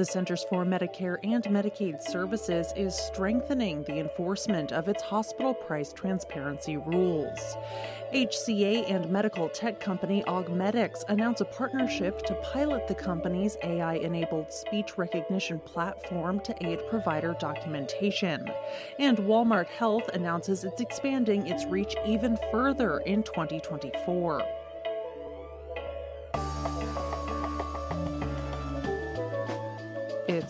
The Centers for Medicare and Medicaid Services is strengthening the enforcement of its hospital price transparency rules. HCA and medical tech company Augmedix announce a partnership to pilot the company's AI enabled speech recognition platform to aid provider documentation. And Walmart Health announces it's expanding its reach even further in 2024.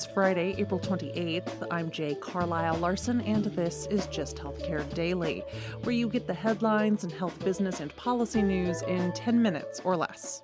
It's Friday, April 28th. I'm Jay Carlisle Larson, and this is Gist Healthcare Daily, where you get the headlines and health business and policy news in 10 minutes or less.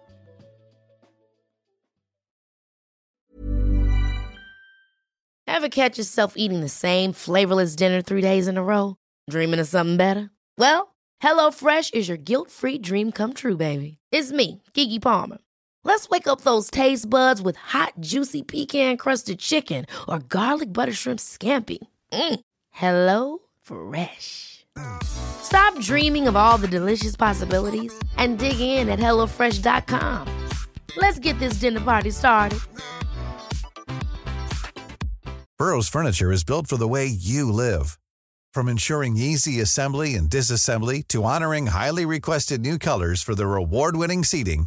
Ever catch yourself eating the same flavorless dinner three days in a row? Dreaming of something better? Well, HelloFresh is your guilt free dream come true, baby. It's me, Keke Palmer. Let's wake up those taste buds with hot, juicy pecan crusted chicken or garlic butter shrimp scampi. Mm. Hello Fresh. Stop dreaming of all the delicious possibilities and dig in at HelloFresh.com. Let's get this dinner party started. Burrow's furniture is built for the way you live. From ensuring easy assembly and disassembly to honoring highly requested new colors for their award-winning seating,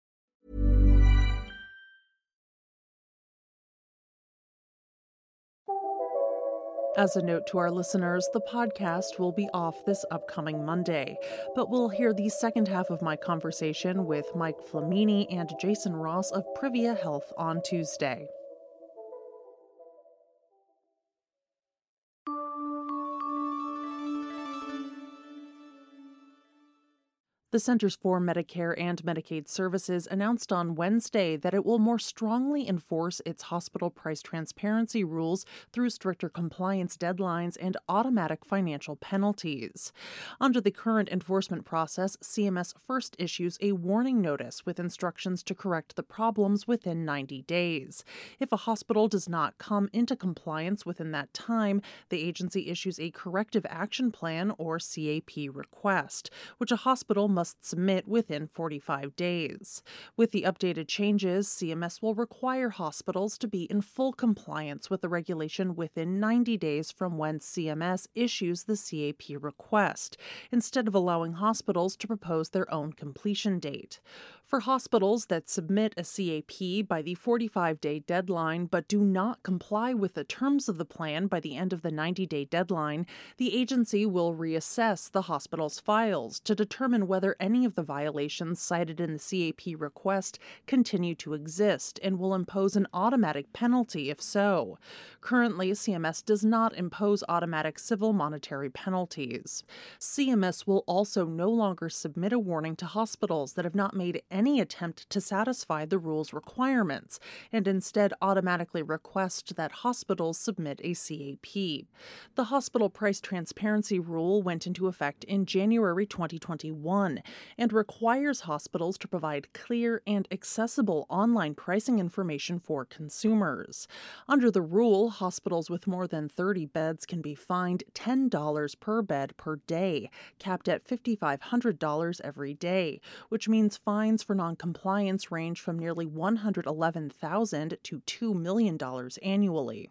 As a note to our listeners, the podcast will be off this upcoming Monday, but we'll hear the second half of my conversation with Mike Flamini and Jason Ross of Privia Health on Tuesday. The Centers for Medicare and Medicaid Services announced on Wednesday that it will more strongly enforce its hospital price transparency rules through stricter compliance deadlines and automatic financial penalties. Under the current enforcement process, CMS first issues a warning notice with instructions to correct the problems within 90 days. If a hospital does not come into compliance within that time, the agency issues a corrective action plan or CAP request, which a hospital must must submit within 45 days. With the updated changes, CMS will require hospitals to be in full compliance with the regulation within 90 days from when CMS issues the CAP request, instead of allowing hospitals to propose their own completion date. For hospitals that submit a CAP by the 45 day deadline but do not comply with the terms of the plan by the end of the 90 day deadline, the agency will reassess the hospital's files to determine whether any of the violations cited in the CAP request continue to exist and will impose an automatic penalty if so. Currently, CMS does not impose automatic civil monetary penalties. CMS will also no longer submit a warning to hospitals that have not made any any attempt to satisfy the rule's requirements and instead automatically request that hospitals submit a CAP. The hospital price transparency rule went into effect in January 2021 and requires hospitals to provide clear and accessible online pricing information for consumers. Under the rule, hospitals with more than 30 beds can be fined $10 per bed per day, capped at $5,500 every day, which means fines for noncompliance range from nearly 111,000 to $2 million annually.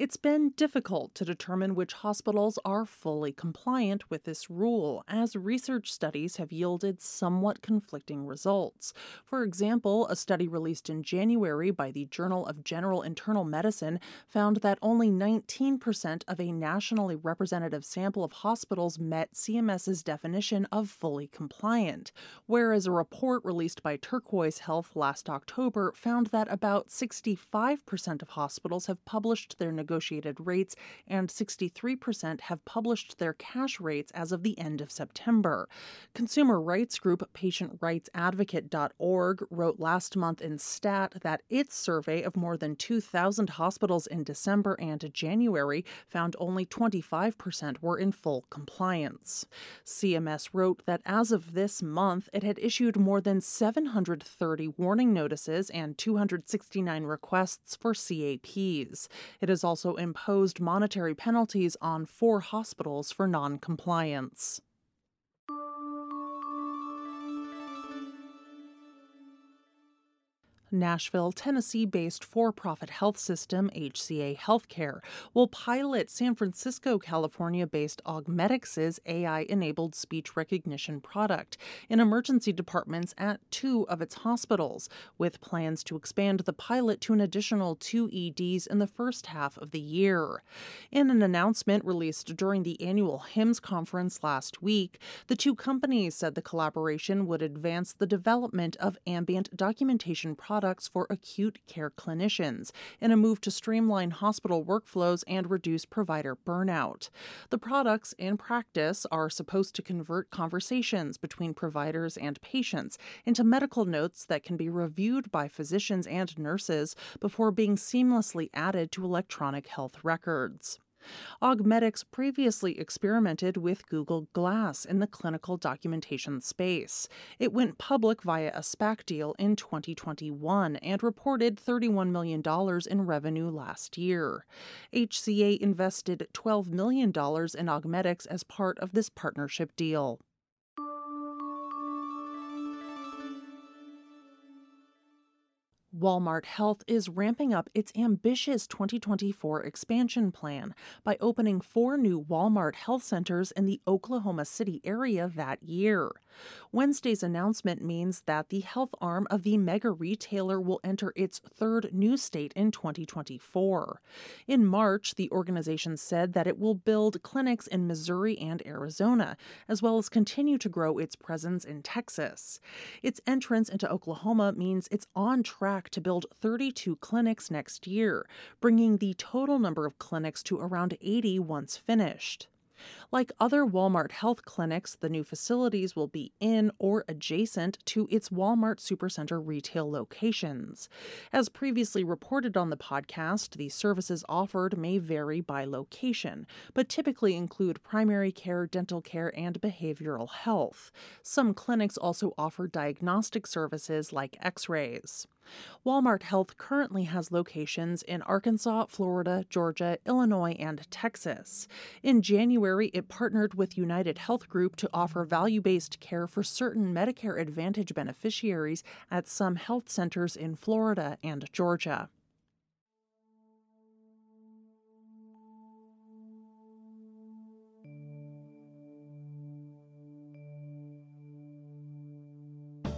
It's been difficult to determine which hospitals are fully compliant with this rule, as research studies have yielded somewhat conflicting results. For example, a study released in January by the Journal of General Internal Medicine found that only 19% of a nationally representative sample of hospitals met CMS's definition of fully compliant, whereas a report released by Turquoise Health last October found that about 65% of hospitals have published their negotiated rates, and 63% have published their cash rates as of the end of September. Consumer rights group PatientRightsAdvocate.org wrote last month in Stat that its survey of more than 2,000 hospitals in December and January found only 25% were in full compliance. CMS wrote that as of this month, it had issued more than 730 warning notices and 269 requests for CAPs. It has also imposed monetary penalties on four hospitals for noncompliance. Nashville, Tennessee based for profit health system HCA Healthcare will pilot San Francisco, California based Augmedix's AI enabled speech recognition product in emergency departments at two of its hospitals, with plans to expand the pilot to an additional two EDs in the first half of the year. In an announcement released during the annual HIMSS conference last week, the two companies said the collaboration would advance the development of ambient documentation products products for acute care clinicians in a move to streamline hospital workflows and reduce provider burnout. The products, in practice, are supposed to convert conversations between providers and patients into medical notes that can be reviewed by physicians and nurses before being seamlessly added to electronic health records. Augmedix previously experimented with Google Glass in the clinical documentation space. It went public via a SPAC deal in 2021 and reported $31 million in revenue last year. HCA invested $12 million in Augmedix as part of this partnership deal. Walmart Health is ramping up its ambitious 2024 expansion plan by opening four new Walmart health centers in the Oklahoma City area that year. Wednesday's announcement means that the health arm of the mega retailer will enter its third new state in 2024. In March, the organization said that it will build clinics in Missouri and Arizona, as well as continue to grow its presence in Texas. Its entrance into Oklahoma means it's on track to build 32 clinics next year, bringing the total number of clinics to around 80 once finished. Like other Walmart health clinics, the new facilities will be in or adjacent to its Walmart Supercenter retail locations. As previously reported on the podcast, the services offered may vary by location, but typically include primary care, dental care, and behavioral health. Some clinics also offer diagnostic services like x rays. Walmart Health currently has locations in Arkansas, Florida, Georgia, Illinois, and Texas. In January, it partnered with United Health Group to offer value based care for certain Medicare Advantage beneficiaries at some health centers in Florida and Georgia.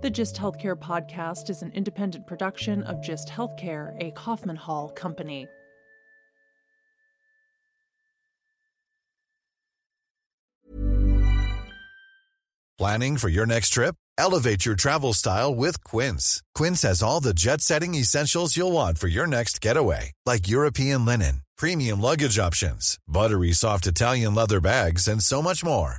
The Gist Healthcare podcast is an independent production of Gist Healthcare, a Kaufman Hall company. Planning for your next trip? Elevate your travel style with Quince. Quince has all the jet setting essentials you'll want for your next getaway, like European linen, premium luggage options, buttery soft Italian leather bags, and so much more